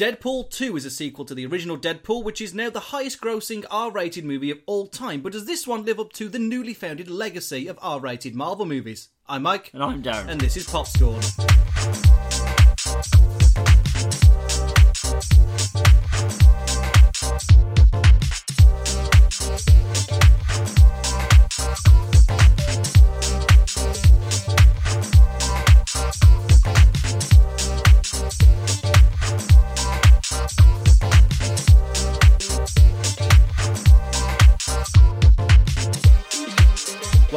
Deadpool 2 is a sequel to the original Deadpool, which is now the highest grossing R rated movie of all time. But does this one live up to the newly founded legacy of R rated Marvel movies? I'm Mike. And I'm Darren. And this is Popscorn.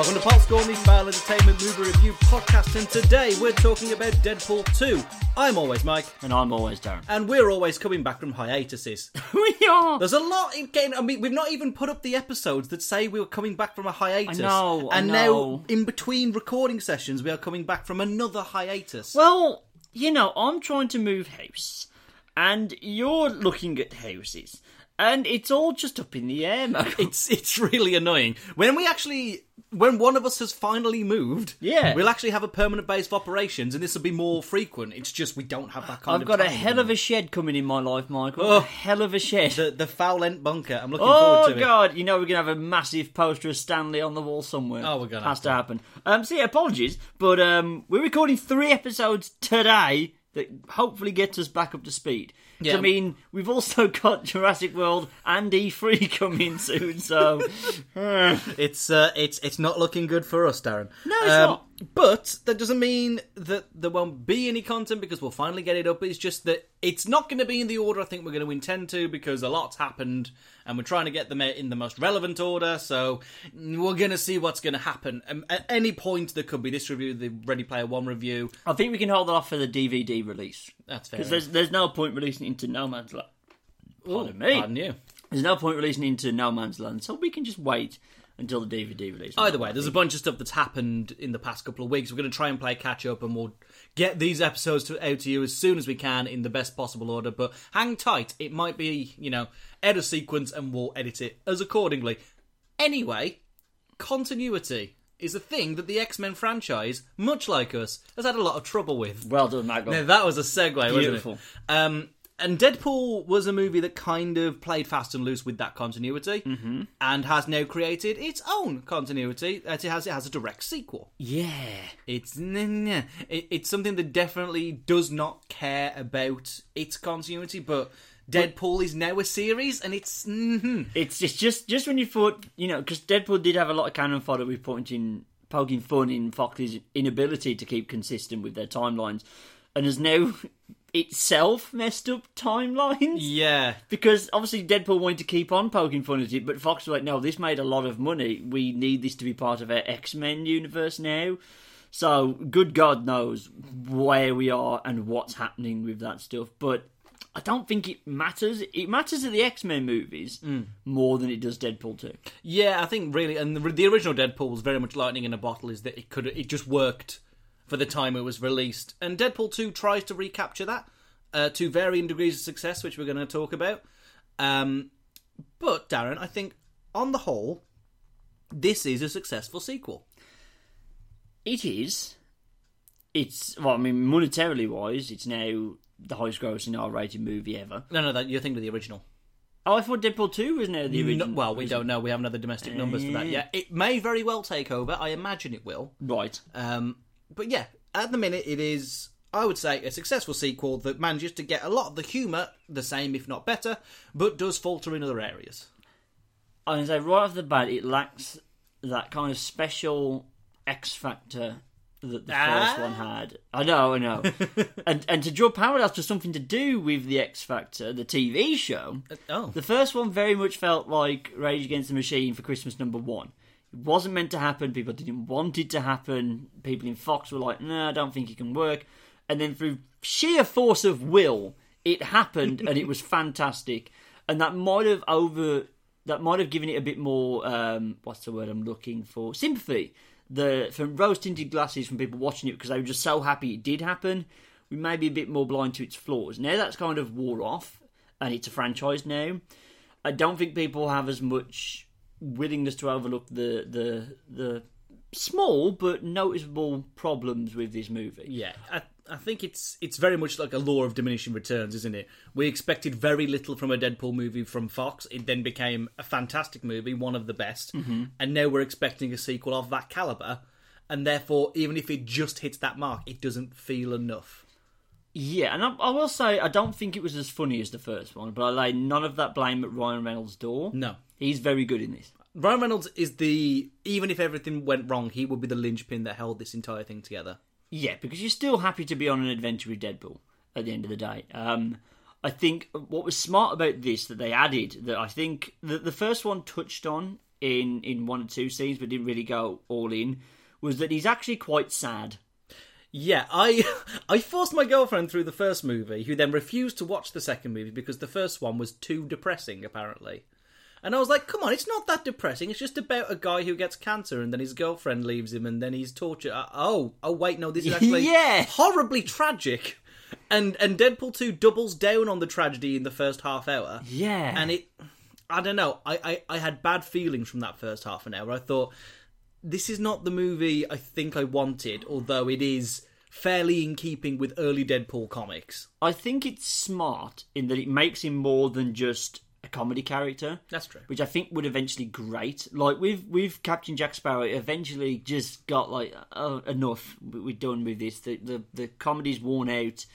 Welcome to Popscorn, the Fail Entertainment Movie Review podcast, and today we're talking about Deadpool 2. I'm always Mike, And I'm always Darren. and we're always coming back from hiatuses. we are. There's a lot in getting. I mean, we've not even put up the episodes that say we were coming back from a hiatus. I know, I and know. now, in between recording sessions, we are coming back from another hiatus. Well, you know, I'm trying to move house, and you're looking at houses, and it's all just up in the air, man. it's it's really annoying when we actually when one of us has finally moved. Yeah. we'll actually have a permanent base of operations, and this will be more frequent. It's just we don't have that kind I've got a hell of a shed coming in my life, Michael. Oh. A hell of a shed. the the foul end bunker. I'm looking Oh forward to it. Oh God! You know we're gonna have a massive poster of Stanley on the wall somewhere. Oh, we're gonna has to happen. Um, so yeah, apologies, but um, we're recording three episodes today that hopefully gets us back up to speed. Yeah. I mean, we've also got Jurassic World and E3 coming soon, so uh, It's uh, it's it's not looking good for us, Darren. No, it's Um, not. But that doesn't mean that there won't be any content because we'll finally get it up. It's just that it's not going to be in the order I think we're going to intend to because a lot's happened and we're trying to get them in the most relevant order. So we're going to see what's going to happen. Um, at any point, there could be this review, the Ready Player One review. I think we can hold that off for the DVD release That's fair. because there's there's no point releasing it into No Man's Land. Pardon me. Pardon you. There's no point releasing it into No Man's Land, so we can just wait until the DVD release. Either way, there's a bunch of stuff that's happened in the past couple of weeks. We're going to try and play catch up, and we'll get these episodes to, out to you as soon as we can in the best possible order. But hang tight; it might be, you know, edit sequence, and we'll edit it as accordingly. Anyway, continuity is a thing that the X Men franchise, much like us, has had a lot of trouble with. well done, Michael. Now, that was a segue, Beautiful. wasn't it? Um, and Deadpool was a movie that kind of played fast and loose with that continuity, mm-hmm. and has now created its own continuity. That it has it has a direct sequel. yeah. It's it's something that definitely does not care about its continuity, but. Deadpool is now a series, and it's mhm. It's just just just when you thought you know because Deadpool did have a lot of cannon fodder with pointing poking fun in Fox's inability to keep consistent with their timelines, and has now itself messed up timelines. yeah. Because obviously Deadpool wanted to keep on poking fun at it, but Fox was like, "No, this made a lot of money. We need this to be part of our X Men universe now." So, good God knows where we are and what's happening with that stuff. But I don't think it matters. It matters to the X Men movies hmm. more than it does Deadpool 2. Yeah, I think really, and the, the original Deadpool was very much lightning in a bottle. Is that it could it just worked for the time it was released, and Deadpool two tries to recapture that uh, to varying degrees of success, which we're going to talk about. Um, but Darren, I think on the whole, this is a successful sequel. It is. It's, well, I mean, monetarily wise, it's now the highest grossing R rated movie ever. No, no, that you're thinking of the original. Oh, I thought Deadpool 2 was now the No, original. well, we don't know. We haven't had the domestic numbers for that yet. It may very well take over. I imagine it will. Right. Um, but yeah, at the minute, it is, I would say, a successful sequel that manages to get a lot of the humour the same, if not better, but does falter in other areas. I would say right off the bat, it lacks that kind of special X factor that the Ah. first one had. I know, I know. and and to draw parallels to something to do with the X Factor, the TV show, Oh, the first one very much felt like Rage Against the Machine for Christmas number one. It wasn't meant to happen. People didn't want it to happen. People in Fox were like, "No, I don't think it can work." And then through sheer force of will, it happened, and it was fantastic. And that might have over that might have given it a bit more. Um, what's the word I'm looking for? Sympathy. The from rose tinted glasses from people watching it because they were just so happy it did happen. We may be a bit more blind to its flaws. Now that's kind of wore off, and it's a franchise now. I don't think people have as much willingness to overlook the the the small but noticeable problems with this movie. yeah. I, I think it's it's very much like a law of diminishing returns, isn't it? We expected very little from a Deadpool movie from Fox. It then became a fantastic movie, one of the best, Mm-hmm. and now we're expecting a sequel of that caliber. And therefore, even if it just hits that mark, it doesn't feel enough. Yeah, and I, I will say I don't think it was as funny as the first one, but I lay none of that blame at Ryan Reynolds' door. No, He's very good in this. Ryan Reynolds is the even if everything went wrong, he would be the linchpin that held this entire thing together. Yeah, because you're still happy to be on an adventure with Deadpool at the end of the day. Um, I think what was smart about this that they added that I think the, the first one touched on in in one or two scenes, but didn't really go all in, was that he's actually quite sad. Yeah, I I forced my girlfriend through the first movie, who then refused to watch the second movie because the first one was too depressing, apparently. And I was like, "Come on, it's not that depressing. It's just about a guy who gets cancer and then his girlfriend leaves him and then he's tortured." Uh, Oh, oh wait, no, this is actually Yeah. horribly tragic. And and Deadpool two doubles down on the tragedy in the first half hour. Yeah, and it i don't know I, I i had bad feelings from that first half an hour i thought this is not the movie i think i wanted although it is fairly in keeping with early deadpool comics I think it's smart in that it makes him more than just comedy character. that's true which I think would eventually grate. Like with with Captain Jack Sparrow, eventually just got like oh, enough. we- We're done with this. The the the comedy's worn out.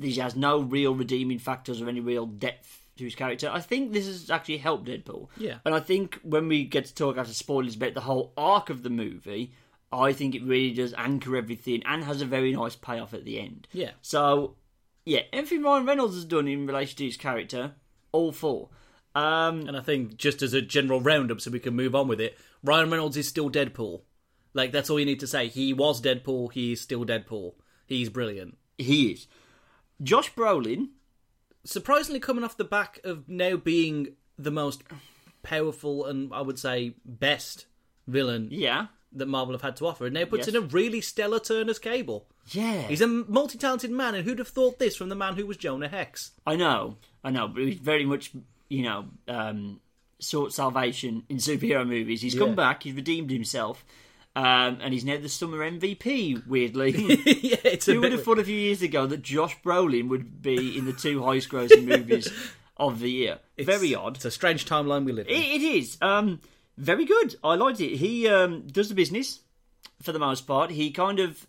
He has no real redeeming factors or any real depth to his character. I think this has actually helped Deadpool. Yeah. and I think when we get to talk after spoilers about the whole arc of the movie. I think it really does anchor everything and has a very nice payoff at the end. Yeah. So, yeah, everything Ryan Reynolds has done in relation to his character, all for. Um, and i think just as a general roundup so we can move on with it ryan reynolds is still deadpool. Like that's all you need to say. He was deadpool. He is still deadpool. He's brilliant. He is. Josh Brolin, surprisingly coming off the back of now being the most powerful and I would say best villain. Yeah, that Marvel have had to offer, and now puts Yes. in a really stellar turn as Cable. yeah. He's a multi-talented man, and who'd have thought this from the man who was Jonah Hex? I know, I know, but he's very much, you know, um, sought salvation in superhero movies. He's Yeah. come back, he's redeemed himself, um, and he's now the summer MVP. Weirdly, yeah, it's a who would have thought a few years ago that Josh Brolin would be in the two highest grossing movies of the year? Very odd. It's a strange timeline we live in. It, it is. Um, very good. I liked it. He um, does the business for the most part. He kind of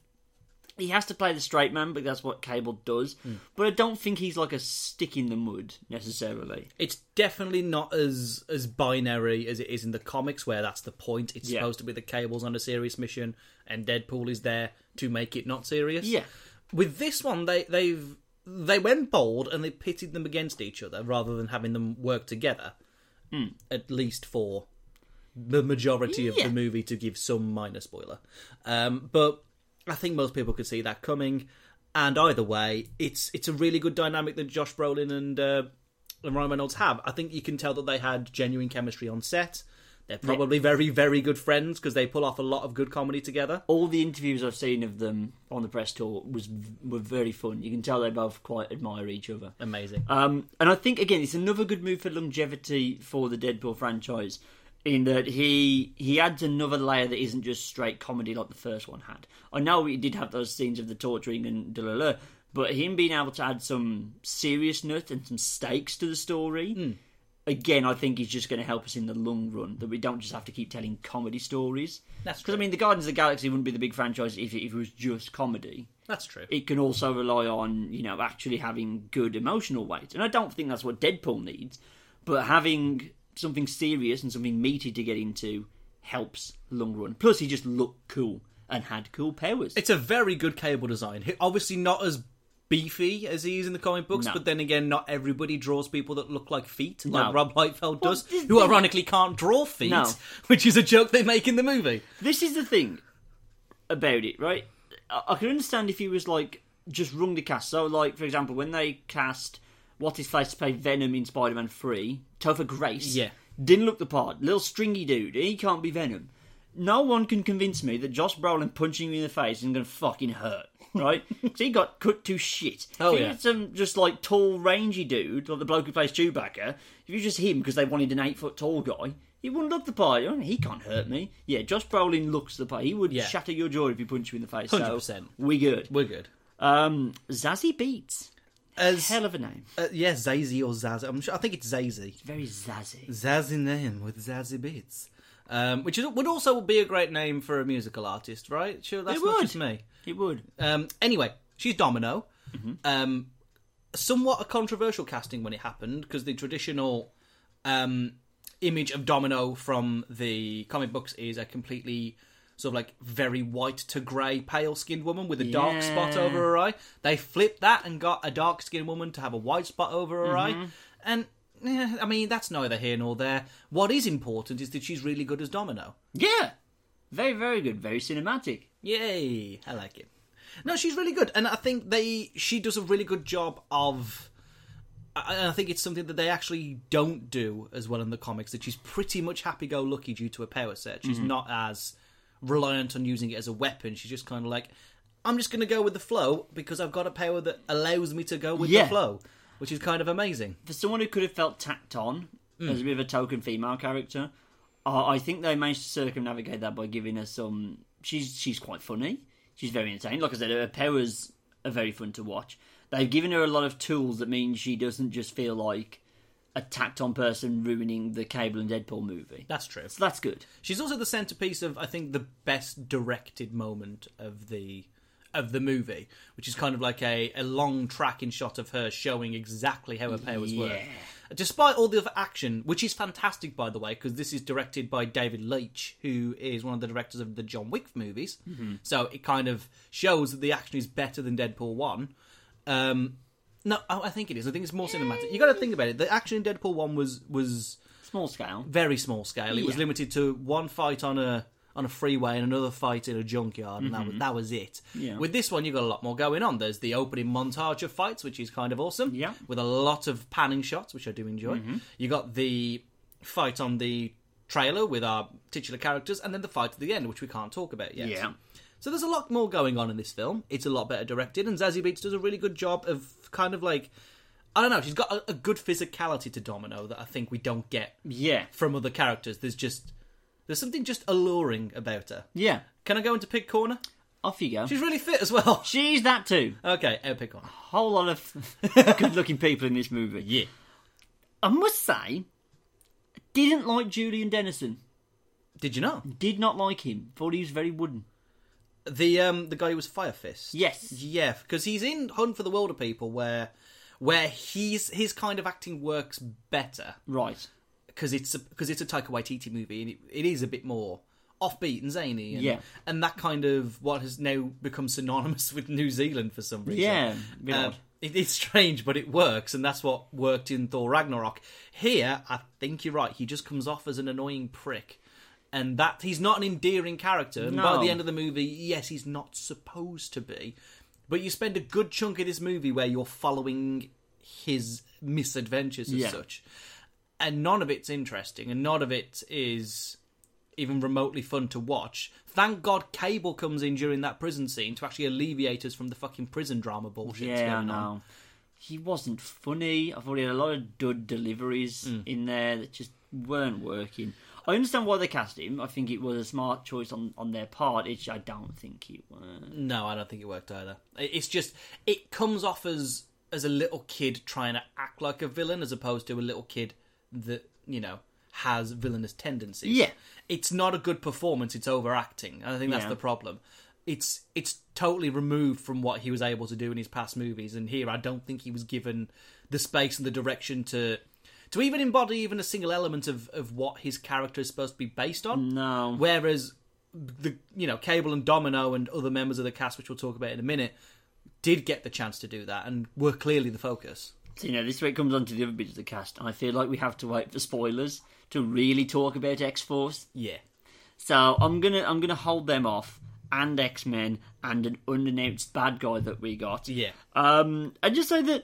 he has to play the straight man, but that's what Cable does. But I don't think he's like a stick in the mud necessarily. It's definitely not as as binary as it is in the comics, where that's the point. It's Yeah. supposed to be the Cable's on a serious mission, and Deadpool is there to make it not serious. Yeah. With this one, they they've they went bold and they pitted them against each other rather than having them work together. At least for the majority of the movie, to give some minor spoiler. Um, but I think most people could see that coming. And either way, it's it's a really good dynamic that Josh Brolin and uh, and Ryan Reynolds have. I think you can tell that they had genuine chemistry on set. They're probably very, very good friends because they pull off a lot of good comedy together. All the interviews I've seen of them on the press tour was were very fun. You can tell they both quite admire each other. Amazing. Um, and I think again, it's another good move for longevity for the Deadpool franchise, in that he he adds another layer that isn't just straight comedy like the first one had. I know he did have those scenes of the torturing and da la la, but him being able to add some seriousness and some stakes to the story. Hmm. Again, I think is just going to help us in the long run. That we don't just have to keep telling comedy stories. That's because I mean, the Guardians of the Galaxy wouldn't be the big franchise if it, if it was just comedy That's true. it can also rely on you know actually having good emotional weight and i don't think that's what deadpool needs but having something serious and something meaty to get into helps long run plus he just looked cool and had cool powers It's a very good cable design. Obviously, not as beefy as he is in the comic books, No. but then again, not everybody draws people that look like feet, like No. Rob Liefeld does, this who ironically can't draw feet, No. which is a joke they make in the movie. this is the thing about it right I, I can understand if he was like just rung the cast so like for example when they cast what his face to play venom in spider-man 3 topher grace Yeah. didn't look the part little stringy dude he can't be venom no one can convince me that Josh Brolin punching me in the face isn't going to fucking hurt, right? Because he got cut to shit. Oh, if he yeah. had some just like tall, rangy dude, like the bloke who plays Chewbacca, if you just him because they wanted an eight foot tall guy, he wouldn't look the part. He can't hurt me. Yeah, Josh Brolin looks the part. He would Yeah. shatter your jaw if he punched you in the face. So 100%. we good. We're good. Um, Zazie Beetz. As Hell of a name. uh, yeah, Zazie or Zaz. I'm sure. I think it's Zazie. Very zazzy. Zazzy name with Zazzy beats. Um, which is, would also be a great name for a musical artist, right? Sure, that's It not would. just me. It would. Um, anyway, she's Domino. Mm-hmm. Um, somewhat a controversial casting when it happened because the traditional um, image of Domino from the comic books is a completely sort of like very white to grey, pale skinned woman with a dark spot over her eye. They flipped that and got a dark skinned woman to have a white spot over her Mm-hmm. eye. And eh, I mean, that's neither here nor there. What is important is that she's really good as Domino. Yeah. Very, very good. Very cinematic. Yay! I like it. No, she's really good, and I think they she does a really good job of. I, I think it's something that they actually don't do as well in the comics. That she's pretty much happy-go-lucky due to a power set. She's not as reliant on using it as a weapon. She's just kind of like, I'm just going to go with the flow because I've got a power that allows me to go with Yeah. the flow, which is kind of amazing. For someone who could have felt tacked on Hmm. as a bit of a token female character, uh, I think they managed to circumnavigate that by giving her some. She's she's quite funny. She's very entertaining. Like I said, her powers are very fun to watch. They've given her a lot of tools that means she doesn't just feel like a tacked on person ruining the Cable and Deadpool movie. That's true. So that's good. She's also the centerpiece of I think the best directed moment of the of the movie, which is kind of like a, a long tracking shot of her showing exactly how her powers work. Despite all the other action, which is fantastic by the way, because this is directed by David Leitch, who is one of the directors of the John Wick movies. So it kind of shows that the action is better than Deadpool one. Um, no, I I think it is. I think it's more cinematic. You got to think about it. The action in Deadpool one was was Small scale. very small scale. It was Yeah. limited to one fight on a on a freeway and another fight in a junkyard, and that was that was it. Mm-hmm. Yeah. With this one, you've got a lot more going on. There's the opening montage of fights, which is kind of awesome. Yeah. Mm-hmm. with a lot of panning shots, which I do enjoy. You got the fight on the trailer with our titular characters, and then the fight at the end, which we can't talk about yet. Yeah. So there's a lot more going on in this film. It's a lot better directed, and Zazie Beetz does a really good job of kind of like. I don't know. She's got a, a good physicality to Domino that I think we don't get Yeah. from other characters. There's just there's something just alluring about her. Yeah. Can I go into pig corner? Off you go. She's really fit as well. She's that too. Okay, uh, out pig corner. A whole lot of good looking people in this movie. Yeah. I must say, I didn't like Julian Dennison. Did you not? Did not like him. Thought he was very wooden. The um the guy who was Fire Fist? Yes. Yeah, because he's in Hunt for the Wilderpeople, where where he's his kind of acting works better Right. because it's because it's a Taika Waititi movie and it, it is a bit more offbeat and zany and, Yeah. and that kind of what has now become synonymous with New Zealand for some reason. Yeah. bit Um, it, it's strange, but it works, and that's what worked in Thor Ragnarok. Here, I think you're right. He just comes off as an annoying prick, and that he's not an endearing character. No. the end of the movie, yes, he's not supposed to be. But you spend a good chunk of this movie where you're following his misadventures as Yeah. such, and none of it's interesting, and none of it is even remotely fun to watch. Thank God Cable comes in during that prison scene to actually alleviate us from the fucking prison drama bullshit. Yeah, going on. He wasn't funny. I thought he had a lot of dud deliveries Hmm. in there that just weren't working. I understand why they cast him. I think it was a smart choice on, on their part. It's, I don't think it worked. No, I don't think it worked either. It's just it comes off as as a little kid trying to act like a villain as opposed to a little kid that you know has villainous tendencies. Yeah. it's not a good performance. It's overacting. and I think that's Yeah. the problem. It's it's totally removed from what he was able to do in his past movies, and here I don't think he was given the space and the direction to to even embody even a single element of of what his character is supposed to be based on. No. Whereas the you know Cable and Domino and other members of the cast, which we'll talk about in a minute, did get the chance to do that and were clearly the focus. So, you know, this way it comes on to the other bits of the cast, and I feel like we have to wait for spoilers to really talk about X Force. Yeah, So I'm gonna I'm gonna hold them off, and X Men, and an unannounced bad guy that we got. yeah. Um, and just say that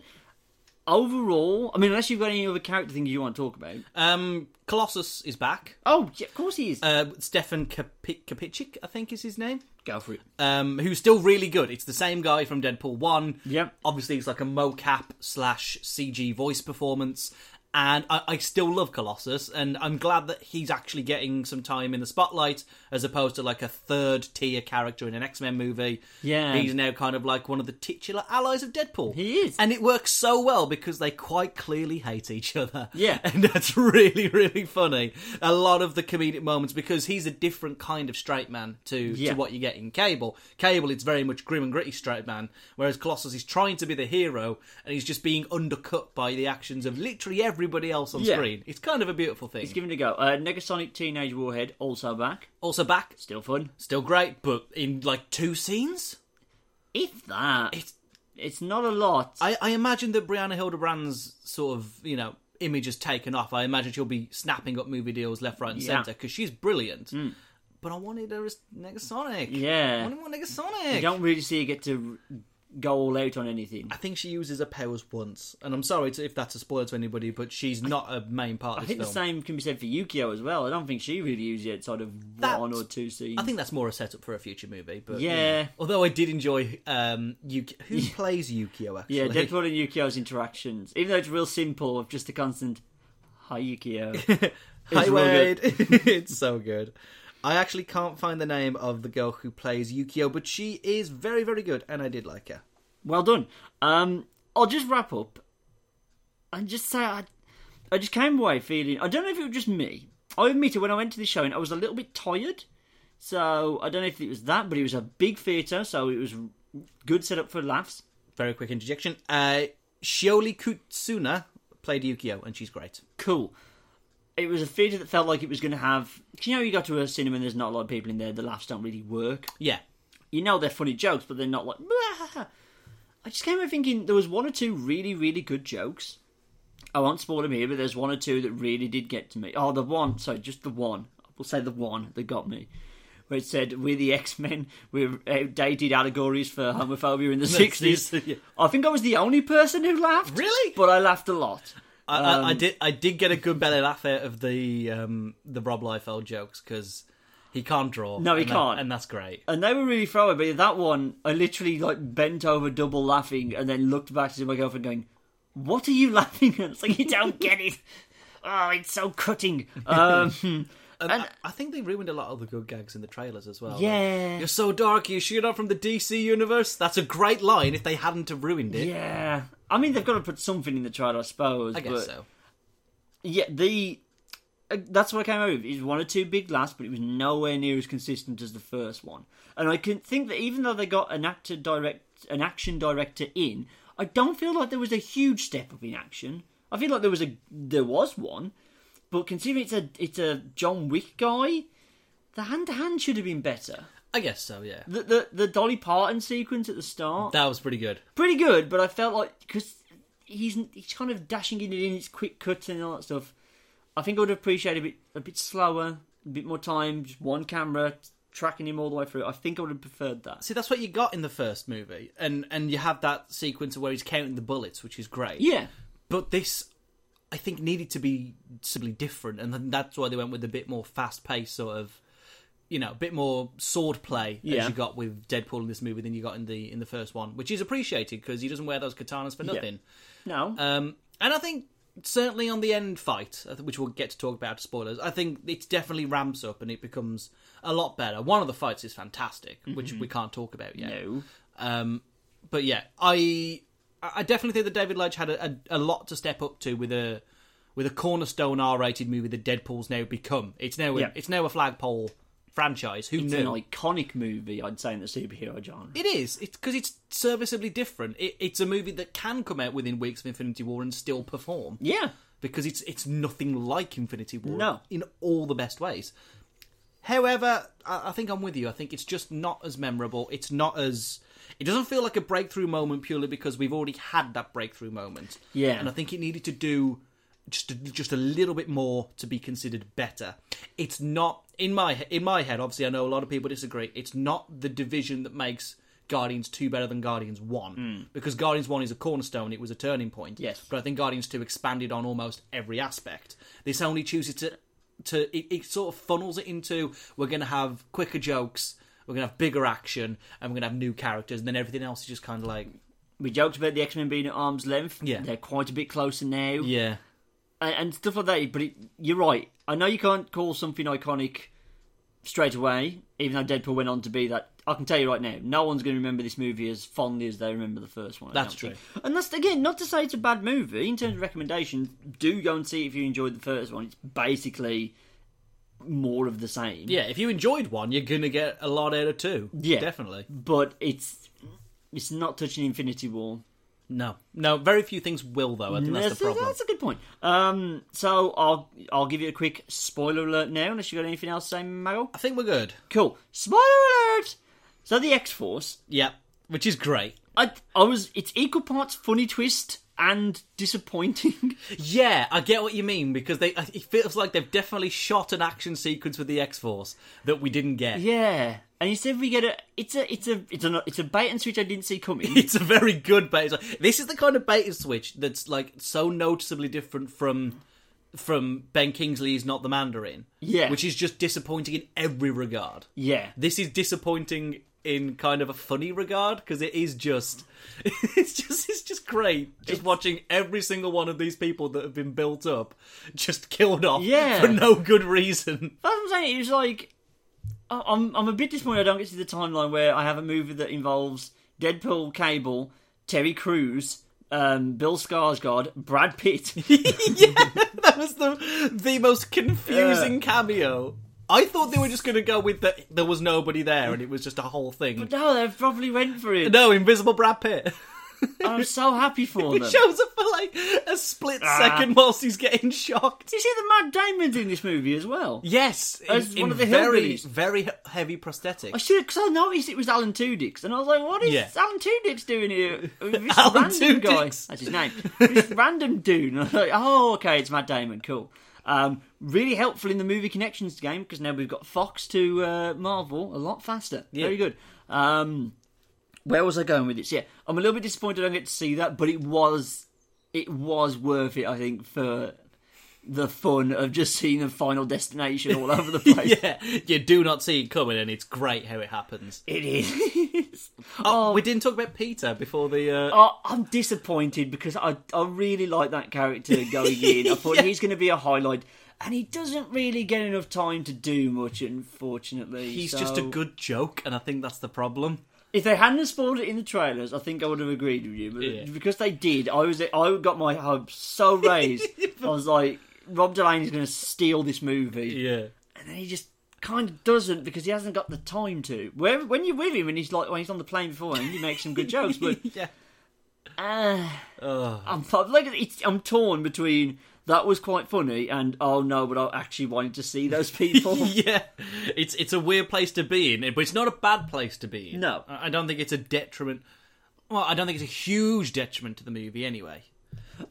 overall, I mean, unless you've got any other character things you want to talk about. Um, Colossus is back. Oh, yeah, of course he is. Uh, Stefan Kapi- Kapicic, I think is his name. Go for it. Um, who's still really good. It's the same guy from Deadpool One. Yep. Obviously, it's like a mocap slash CG voice performance, And I, I still love Colossus, and I'm glad that he's actually getting some time in the spotlight as opposed to like a third tier character in an X Men movie. Yeah. He's now kind of like one of the titular allies of Deadpool. He is. And it works so well because they quite clearly hate each other. Yeah. And that's really, really funny. A lot of the comedic moments because he's a different kind of straight man to, Yeah. to what you get in Cable. Cable, it's very much grim and gritty straight man, whereas Colossus is trying to be the hero and he's just being undercut by the actions of literally everybody else on Yeah. screen. It's kind of a beautiful thing. Let's give it a go. Uh, Negasonic Teenage Warhead also back. also back, Still fun. still great, but in like two scenes? If that. It's It's not a lot. I, I imagine that Brianna Hildebrand's sort of, you know, image has taken off. I imagine she'll be snapping up movie deals left, right, and Yeah. centre because she's brilliant. But I wanted her as Negasonic. Yeah. I wanted more Negasonic. You don't really see her get to go all out on anything. I think she uses her powers once, and I'm sorry to, if that's a spoiler to anybody, but she's not a main part I think this the same can be said for Yukio as well. I don't think she really uses it outside of one or two scenes. I think that's more a setup for a future movie, but Yeah. Although I did enjoy um, Yuki- who plays Yukio actually. Yeah, Deadpool and Yukio's interactions, even though it's real simple of just a constant "Hi Yukio." Hi Wade. it's so good. I actually can't find the name of the girl who plays Yukio, but she is very, very good, and I did like her. well done. Um, I'll just wrap up and just say I, I just came away feeling. I don't know if it was just me. I admit it when I went to the showing, I was a little bit tired. So I don't know if it was that, but it was a big theatre, so it was good setup for laughs. Very quick interjection. Uh, Shioli Kutsuna played Yukio, and she's great. cool. It was a theatre that felt like it was going to have. 'cause You know, you go to a cinema and there's not a lot of people in there. The laughs don't really work. Yeah. You know they're funny jokes, but they're not like. I just came away thinking there was one or two really, really good jokes. I won't spoil them here, but there's one or two that really did get to me. Oh, the one, sorry, just the one. We'll say the one that got me. Where it said, We're the X Men, we're eh, outdated allegories for homophobia in the 60s. I think I was the only person who laughed. Really? But I laughed a lot. I, I, I Um, did. I did get a good belly laugh out of the um, the Rob Liefeld jokes because he can't draw. No, he and can't. and that's great. And they were really throwaway, but that one, I literally like bent over double laughing and then looked back to my girlfriend going, What are you laughing at? It's like, you don't get it. Oh, it's so cutting. Um, And, And- I, I think they ruined a lot of the good gags in the trailers as well. Yeah. you're so dark. You shoot up from the DC universe. That's a great line. If they hadn't have ruined it, yeah. I mean, they've got to put something in the trailer, I suppose. I guess but so. Yeah, the. uh, That's what I came out with. It was one or two big laughs, but it was nowhere near as consistent as the first one. And I can think that even though they got an actor direct, an action director in, I don't feel like there was a huge step up in action. I feel like there was a there was one, but considering it's a it's a John Wick guy, the hand to hand should have been better. I guess so. Yeah, The, the the Dolly Parton sequence at the start, that was pretty good. pretty good, but I felt like because he's he's kind of dashing it in its quick cuts and all that stuff. I think I would have appreciated a bit a bit slower, a bit more time, just one camera tracking him all the way through. I think I would have preferred that. See, that's what you got in the first movie, and and you have that sequence where he's counting the bullets, which is great. Yeah, But this, I think, needed to be simply different, and then that's why they went with a bit more fast paced sort of, you know, a bit more sword play Yeah. as you got with Deadpool in this movie than you got in the in the first one, which is appreciated because he doesn't wear those katanas for nothing. no, Um, and I think certainly on the end fight, which we'll get to talk about spoilers, I think it definitely ramps up and it becomes a lot better. One of the fights is fantastic, which we can't talk about yet. no. Um, but yeah, I I definitely think that David Leitch had a, a, a lot to step up to with a with a cornerstone R-rated movie that Deadpool's now become. It's now a, Yeah. it's now a flagpole franchise. Who It's knew? an iconic movie, I'd say, in the superhero genre. It is. It's because it's serviceably different. It, it's a movie that can come out within weeks of Infinity War and still perform yeah, because it's it's nothing like Infinity War No. in all the best ways. However, I, I think I'm with you. I think it's just not as memorable. It's not as it doesn't feel like a breakthrough moment purely because we've already had that breakthrough moment. Yeah. and I think it needed to do just a, just a little bit more to be considered better. It's not in my in my head. Obviously, I know a lot of people disagree. It's not the division that makes. Guardians 2 better than Guardians 1 hmm. because Guardians 1 is a cornerstone it was a turning point. Yes. but I think Guardians 2 expanded on almost every aspect. This only chooses to to it, it sort of funnels it into we're going to have quicker jokes, we're going to have bigger action, and we're going to have new characters, and then everything else is just kind of like we joked about the X Men being at arm's length. Yeah. they're quite a bit closer now. yeah, and, and stuff like that. But it, you're right. I know you can't call something iconic straight away, even though Deadpool went on to be that. I can tell you right now, no one's going to remember this movie as fondly as they remember the first one. I That's true. think. And that's again not to say it's a bad movie in terms of recommendations. Do go and see it if you enjoyed the first one. It's basically more of the same. Yeah, if you enjoyed one, you're gonna get a lot out of two. Yeah. definitely. but it's it's not touching Infinity War. No, no, very few things will though. I think that's the problem. That's a good point. Um, so I'll I'll give you a quick spoiler alert now, unless you got anything else to say, Mago. I think we're good. Cool. Spoiler alert. So the X Force, Yeah, which is great. I I was it's equal parts funny twist and disappointing. Yeah, I get what you mean because they. It feels like they've definitely shot an action sequence with the X Force that we didn't get. yeah, and instead we get a it's a it's a it's a it's a bait and switch I didn't see coming. It's a very good bait. It's like- This is the kind of bait and switch that's like so noticeably different from from Ben Kingsley's Not the Mandarin. Yeah. which is just disappointing in every regard. yeah, This is disappointing in kind of a funny regard because it is just it's just it's just great just watching every single one of these people that have been built up just killed off Yeah. for no good reason That's what I'm saying. It was like I'm I'm a bit disappointed I don't get to the timeline where I have a movie that involves Deadpool, Cable, Terry Crews, um, Bill Skarsgård, Brad Pitt. yeah, that was the the most confusing cameo I thought they were just going to go with that there was nobody there and it was just a whole thing no, they probably went for it. no invisible Brad Pitt I'm so happy for he them. shows up for like a split Ah. second whilst he's getting shocked you see the Matt Damon's in this movie as well? Yes, in, As in one of the very, hillbillies. very heavy prosthetics. I should because I noticed it was Alan Tudyk, and I was like, "What is Yeah. Alan Tudyk doing here? This Alan random guy. Tudyk's. That's his name. this random dude." And I was like, "Oh, okay, it's Matt Damon. Cool." Um, really helpful in the movie connections game because now we've got Fox to uh, Marvel a lot faster. Very good. Um, where was I going with this? Yeah, I'm a little bit disappointed I don't get to see that, but it was it was worth it. I think for the fun of just seeing the final destination all over the place. yeah, you do not see it coming, and it's great how it happens. It is. Oh, we didn't talk about Peter before the. Uh... Oh, I'm disappointed because I I really like that character going in. I thought Yeah. he's going to be a highlight, and he doesn't really get enough time to do much. Unfortunately, He's So, just a good joke, and I think that's the problem. If they hadn't spoiled it in the trailers, I think I would have agreed with you. But Yeah. because they did, I was I got my hopes so raised. I was like, Rob Delaney's going to steal this movie, Yeah. and then he just kind of doesn't because he hasn't got the time to. Where when you're with him and he's like when he's on the plane beforehand, he makes some good jokes, but. yeah. Uh, Oh. I'm like it's, I'm torn between that was quite funny and oh no, but I actually wanted to see those people. yeah, it's it's a weird place to be in, but it's not a bad place to be in. No. I don't think it's a detriment. Well, I don't think it's a huge detriment to the movie anyway.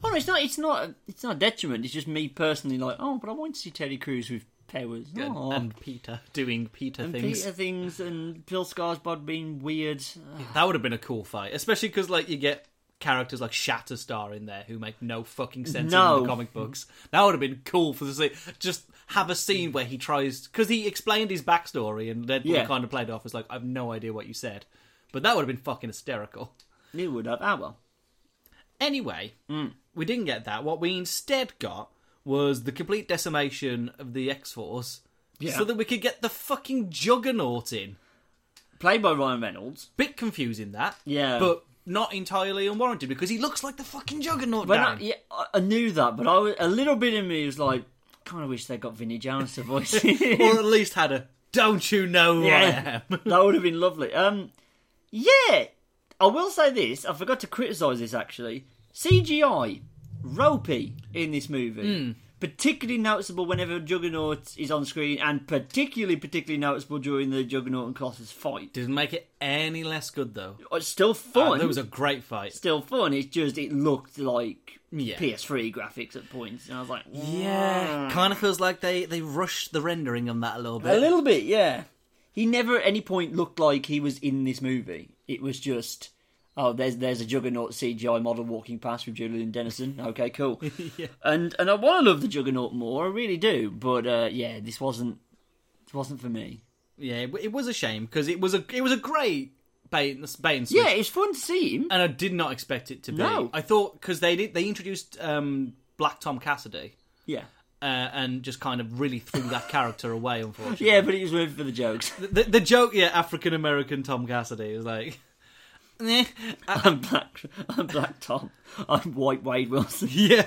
Oh no, it's not. It's not. It's not a detriment. It's just me personally like oh, but I want to see Terry Crews with powers. And, Aw. and Peter doing Peter And things. Peter things and Bill Skarsgård being weird. That would have been a cool fight, especially because like you get characters like Shatterstar in there who make no fucking sense No. in the comic books. That would have been cool for the scene. Just have a scene where he tries because he explained his backstory and Deadpool Yeah. kind of played off as like I have no idea what you said, but that would have been fucking hysterical. It would have. Ah well. Anyway, Mm. We didn't get that. What we instead got was the complete decimation of the X Force. Yeah. So that we could get the fucking Juggernaut in. Played by Ryan Reynolds. Bit confusing that. Yeah. But not entirely unwarranted because he looks like the fucking Juggernaut. When I, yeah, I- knew that, but I was, a little bit in me was like, kind of wish they got Vinnie Jones to voice him. or at least had a "Don't you know who Yeah. I am?" that would have been lovely. Um, yeah, I will say this. I forgot to criticise this actually. CGI ropey in this movie. Particularly noticeable whenever Juggernaut is on screen, and particularly, particularly noticeable during the Juggernaut and Colossus fight. Didn't make it any less good though. It's still Uh, fun. that was a great fight. Still fun. It's just it looked like Yeah. PS3 graphics at points, and I was like, Yeah, kind of feels like they they rushed the rendering on that a little bit. A little bit, yeah. He never at any point looked like he was in this movie. It was just, oh, there's there's a Juggernaut CGI model walking past with Julian Dennison. Okay, cool. Yeah. And and I want to love the Juggernaut more, I really do. But uh, yeah, this wasn't this wasn't for me. Yeah, it, was a shame because it was a it was a great bait and, bait and switch. Yeah, it's fun to see him. and I did not expect it to be. No. I thought because they did they introduced um, Black Tom Cassidy, Yeah. uh, and just kind of really threw that character away. Unfortunately, Yeah, but it was worth for the jokes. The, the joke, yeah, African American Tom Cassidy is like, eh. I'm black. I'm black Tom. I'm white Wade Wilson. yeah.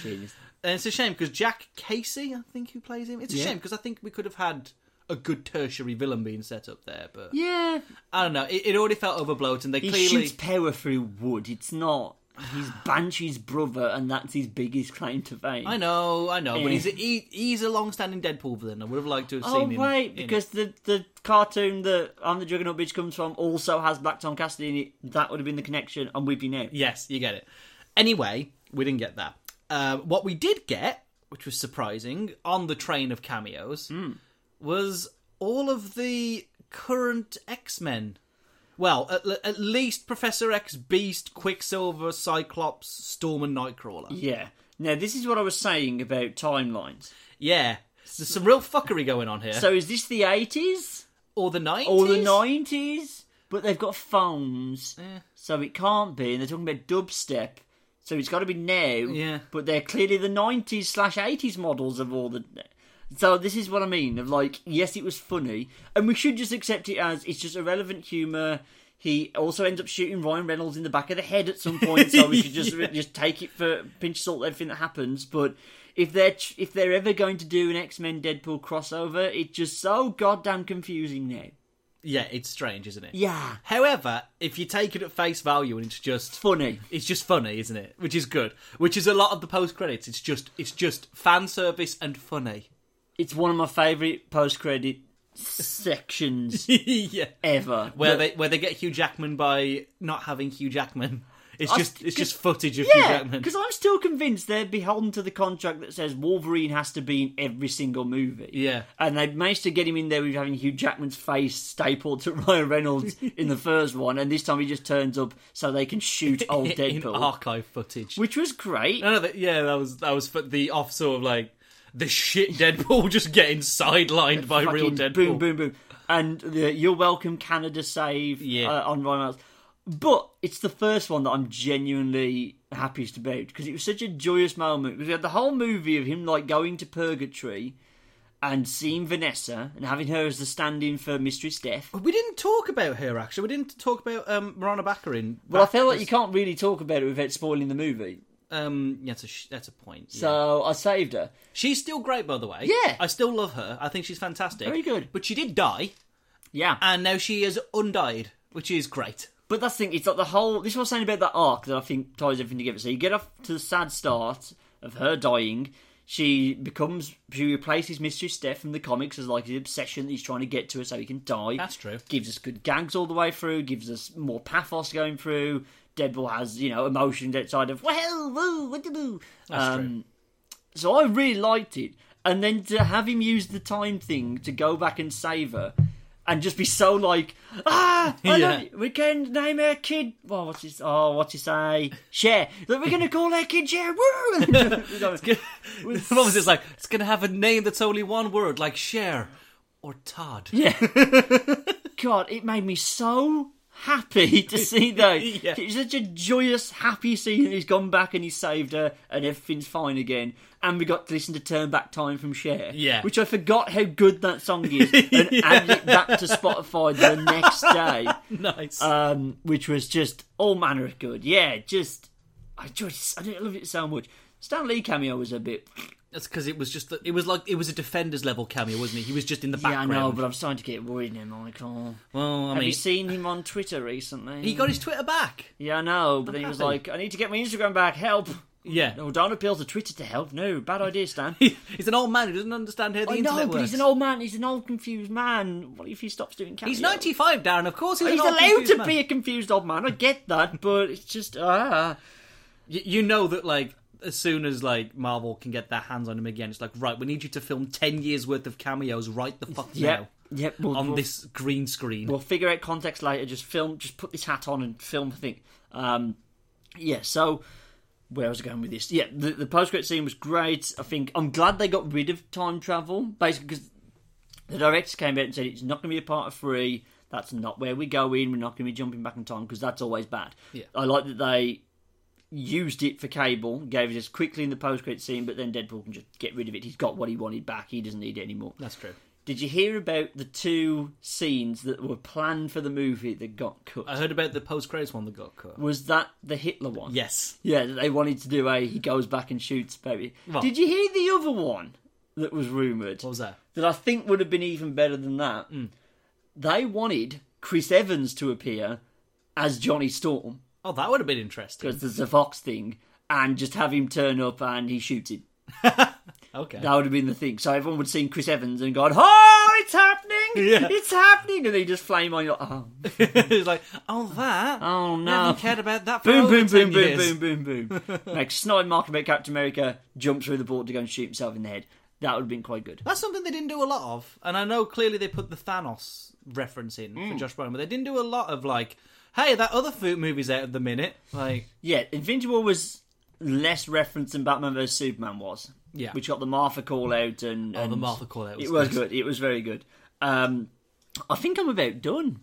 Genius. And it's a shame because Jack Casey, I think, who plays him. It's a Yeah. shame because I think we could have had a good tertiary villain being set up there, but Yeah, I don't know. It, it already felt overbloated, and they he clearly. shoots power through wood. It's not. He's Banshee's brother, and that's his biggest claim to fame. I know, I know, but Eh. he's a, he, he's a long-standing Deadpool villain. I would have liked to have Oh seen him. wait, in- because the the cartoon that I'm the Juggernaut bitch comes from also has Black Tom Cassidy in it. That would have been the connection. I'm with you now. Yes, you get it. Anyway, we didn't get that. Uh, what we did get, which was surprising, on the train of cameos, Hmm. was all of the current X Men. Well, at, at least Professor X, Beast, Quicksilver, Cyclops, Storm, and Nightcrawler. Yeah. Now this is what I was saying about timelines. Yeah, there's some real fuckery going on here. So is this the 80s or the 90s? or the 90s? But they've got phones, Eh. so it can't be. And they're talking about dubstep, so it's got to be now. Yeah. But they're clearly the 90s slash 80s models of all the. So this is what I mean. Of like, yes, it was funny, and we should just accept it as it's just irrelevant humour. He also ends up shooting Ryan Reynolds in the back of the head at some point, so we should just just take it for pinch of salt everything that happens. But if they're if they're ever going to do an X Men Deadpool crossover, it's just so goddamn confusing now. Yeah, it's strange, isn't it? Yeah, However, if you take it at face value and it's just funny. it's just funny, isn't it? Which is good. Which is a lot of the post credits. It's just it's just fan service and funny. It's one of my favourite post credit sections yeah. ever. Where The- they where they get Hugh Jackman by not having Hugh Jackman. It's I just it's just footage of Hugh Jackman. because I'm still convinced they're beholden to the contract that says Wolverine has to be in every single movie. Yeah. And they managed to get him in there with having Hugh Jackman's face stapled to Ryan Reynolds in the first one, and this time he just turns up so they can shoot old Deadpool. archive footage. which was great. No, no, that, yeah, that was that was for the off sort of like the shit Deadpool just getting sidelined by real Deadpool. Boom, boom, boom. And the You're Welcome Canada save Yeah. uh, on Ryan Reynolds. But it's the first one that I'm genuinely happiest about because it was such a joyous moment. Because we had the whole movie of him like going to purgatory and seeing Vanessa and having her as the stand-in for Mistress Death. We didn't talk about her actually. We didn't talk about um, Morena Baccarin. Well, I feel like you can't really talk about it without spoiling the movie. Um, yeah, that's a that's a point. yeah. So I saved her. she's still great, by the way. Yeah. I still love her. I think she's fantastic. Very good. But she did die, Yeah. and now she is undied, which is great. But that's the thing, it's like the whole. This is what I was saying about that arc that I think ties everything together. So you get off to the sad start of her dying. She becomes. She replaces Mistress Death from the comics as like the obsession that he's trying to get to her so he can die. That's true. Gives us good gags all the way through, gives us more pathos going through. Deadpool has, you know, emotions outside of, well, woo, what. That's true. Um, So I really liked it. And then to have him use the time thing to go back and save her and just be so like, ah, I Yeah. we can name our kid. Well, what's his, oh, what's he say? Cher. That we're going to call our kid Cher. Woo! what was it like? It's gonna have a name that's only one word, like Cher or Todd. yeah. God, it made me so happy to see that. Yeah. It was such a joyous, happy scene. He's gone back and he saved her, and everything's fine again. And we got to listen to "Turn Back Time" from Cher, Yeah. which I forgot how good that song is, and added it back to Spotify the next day, Nice. um, which was just all manner of good. Yeah, just I just I love it so much. Stan Lee cameo was a bit. That's because it was just the, it was like it was a defenders level cameo, wasn't he? He was just in the background. Yeah, I know, but I'm starting to get worried now, Michael. well, I Have mean, you seen him on Twitter recently? he got his Twitter back. Yeah, I know, but then he was like, I need to get my Instagram back, help. Yeah, No, don't appeal to Twitter to help. No, bad idea, Stan. he's an old man who doesn't understand how the I internet know, but he's an old man. He's an old, confused man. What if he stops doing cameos? He's 95, Darren. Of course, he's, He's an old allowed to man. be a confused old man. I get that, but it's just ah. Y- You know that, like, as soon as like Marvel can get their hands on him again, it's like, right, we need you to film ten years worth of cameos right the fuck Yep, now yep. We'll, on we'll, this green screen. we'll figure out context later. Just film. Just put this hat on and film the thing. Um, yeah. So where was I going with this? Yeah, the, the post credit scene was great. I think I'm glad they got rid of time travel, basically because the directors came out and said it's not going to be a part of three. That's not where we go in. We're not going to be jumping back in time because that's always bad. Yeah. I like that they used it for Cable, gave it as quickly in the post credit scene, but then Deadpool can just get rid of it. He's got what he wanted back. He doesn't need it anymore. That's true. Did you hear about the two scenes that were planned for the movie that got cut? I heard about the post credits one that got cut. was that the Hitler one? Yes. Yeah, they wanted to do a he goes back and shoots baby. What? Did you hear the other one that was rumoured? What was that? That I think would have been even better than that. Hmm. They wanted Chris Evans to appear as Johnny Storm Oh, that would have been interesting. because there's a Fox thing, and just have him turn up and he shoots him. Okay. That would have been the thing. So everyone would see Chris Evans and go, "Oh, it's happening! Yeah. It's happening!" And they just flame on your, "Oh, it's like, oh, that? oh no!" haven't cared about that for Boom, boom, 10 boom, boom, years. boom, boom, boom. like snide mark about Captain America, jump through the board to go and shoot himself in the head. That would have been quite good. That's something they didn't do a lot of. And I know clearly they put the Thanos reference in Mm. for Josh Brolin, but they didn't do a lot of like, hey, that other food movie's out at the minute. Like, Yeah, Infinity War was less reference than Batman vs Superman was. Yeah. which got the Martha call out and, oh, the Martha call out was it was good. good. It was very good. Um, I think I'm about done.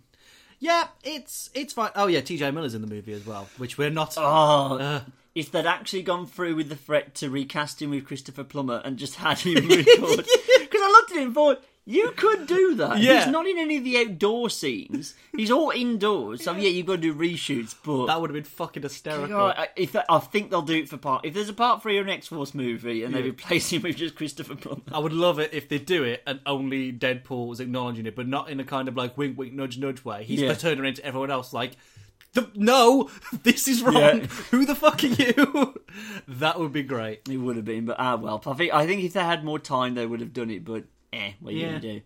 Yeah, it's it's fine. Oh yeah, TJ Miller's in the movie as well, which we're not. Oh, Uh. If they'd actually gone through with the threat to recast him with Christopher Plummer and just had him record, because I looked at him and thought. You could do that. Yeah. He's not in any of the outdoor scenes. He's all indoors. So yeah, you've got to do reshoots. But that would have been fucking hysterical. God, I- if I think they'll do it for part. If there's a part three or an X Force movie and they replace him with just Christopher Plummer, I would love it if they do it and only Deadpool was acknowledging it, but not in a kind of like wink, wink, nudge, nudge way. He's Yeah. turning around to everyone else like, the, "No, this is wrong. Yeah. Who the fuck are you?" that would be great. it would have been. But ah well. I think I think if they had more time, they would have done it. But eh, what are you Yeah. gonna do?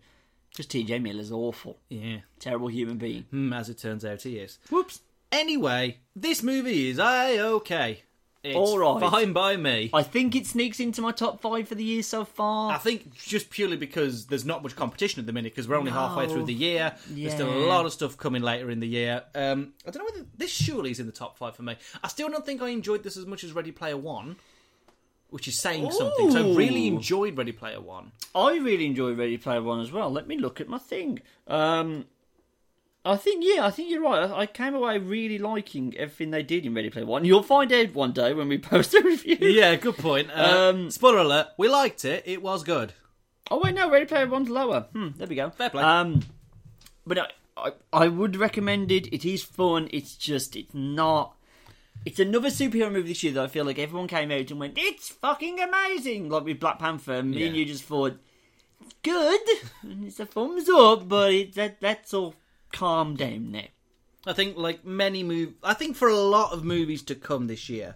Just T.J. Miller's awful, Yeah, terrible human being. Hmm, as it turns out, he is. Whoops. Anyway, this movie is a okay. It's All right. fine by me. I think it sneaks into my top five for the year so far. I think just purely because there's not much competition at the minute because we're only halfway No. through the year. There's still a Yeah. lot of stuff coming later in the year. Um, I don't know whether this surely is in the top five for me. I still don't think I enjoyed this as much as Ready Player One, which is saying something. So I really Ooh. enjoyed Ready Player One. I really enjoy Ready Player One as well. Let me look at my thing. Um, I think yeah, I think you're right. I, I came away really liking everything they did in Ready Player One. You'll find out one day when we post a review. Yeah, good point. Uh, Um, spoiler alert: we liked it. It was good. Oh wait, no, Ready Player One's lower. Hmm, there we go. Fair play. Um, but I, I, I would recommend it. It is fun. It's just, it's not. It's another superhero movie this year that I feel like everyone came out and went, "It's fucking amazing!" Like with Black Panther, me and Yeah. you just thought, "It's good." it's a thumbs up, but it, that that's all calm down now. I think, like many move, I think for a lot of movies to come this year,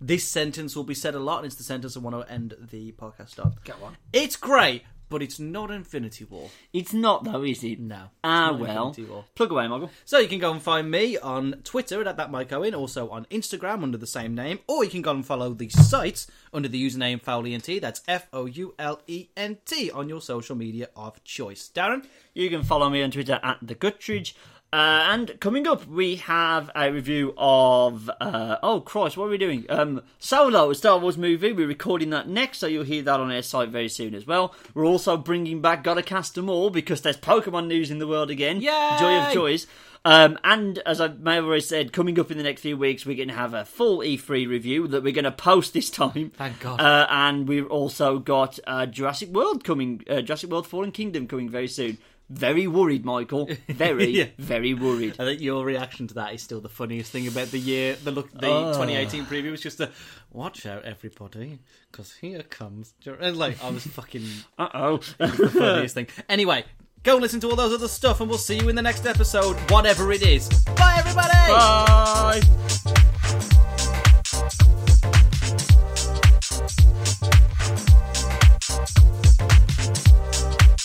this sentence will be said a lot, and it's the sentence I want to end the podcast on. Get on. It's great, but it's not Infinity War. It's not though, is it? No. Ah well. Plug away, Michael. So you can go and find me on Twitter at that Mike Owen, also on Instagram under the same name, or you can go and follow the site under the username FoulENT. That's F O U L E N T on your social media of choice. Darren, You can follow me on Twitter at the Guttridge. Uh, and coming up, we have a review of uh, oh Christ, what are we doing? Um, Solo, a Star Wars movie. We're recording that next, so you'll hear that on our site very soon as well. We're also bringing back Gotta Cast Them All because there's Pokemon news in the world again. Yay! Joy of joys. Um, and as I may have already said, coming up in the next few weeks, we're going to have a full E3 review that we're going to post this time. Thank God. Uh, and we've also got uh, Jurassic World coming, uh, Jurassic World Fallen Kingdom coming very soon very worried, Michael. Very, yeah. very worried. I think your reaction to that is still the funniest thing about the year, the look, the ah. oh. 2018 preview was just a watch out, everybody, because here comes. And like, I was fucking. uh oh. the funniest thing. Anyway, go listen to all those other stuff, and we'll see you in the next episode, whatever it is. Bye, everybody! Bye! Bye.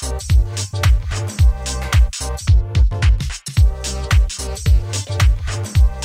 Thank you.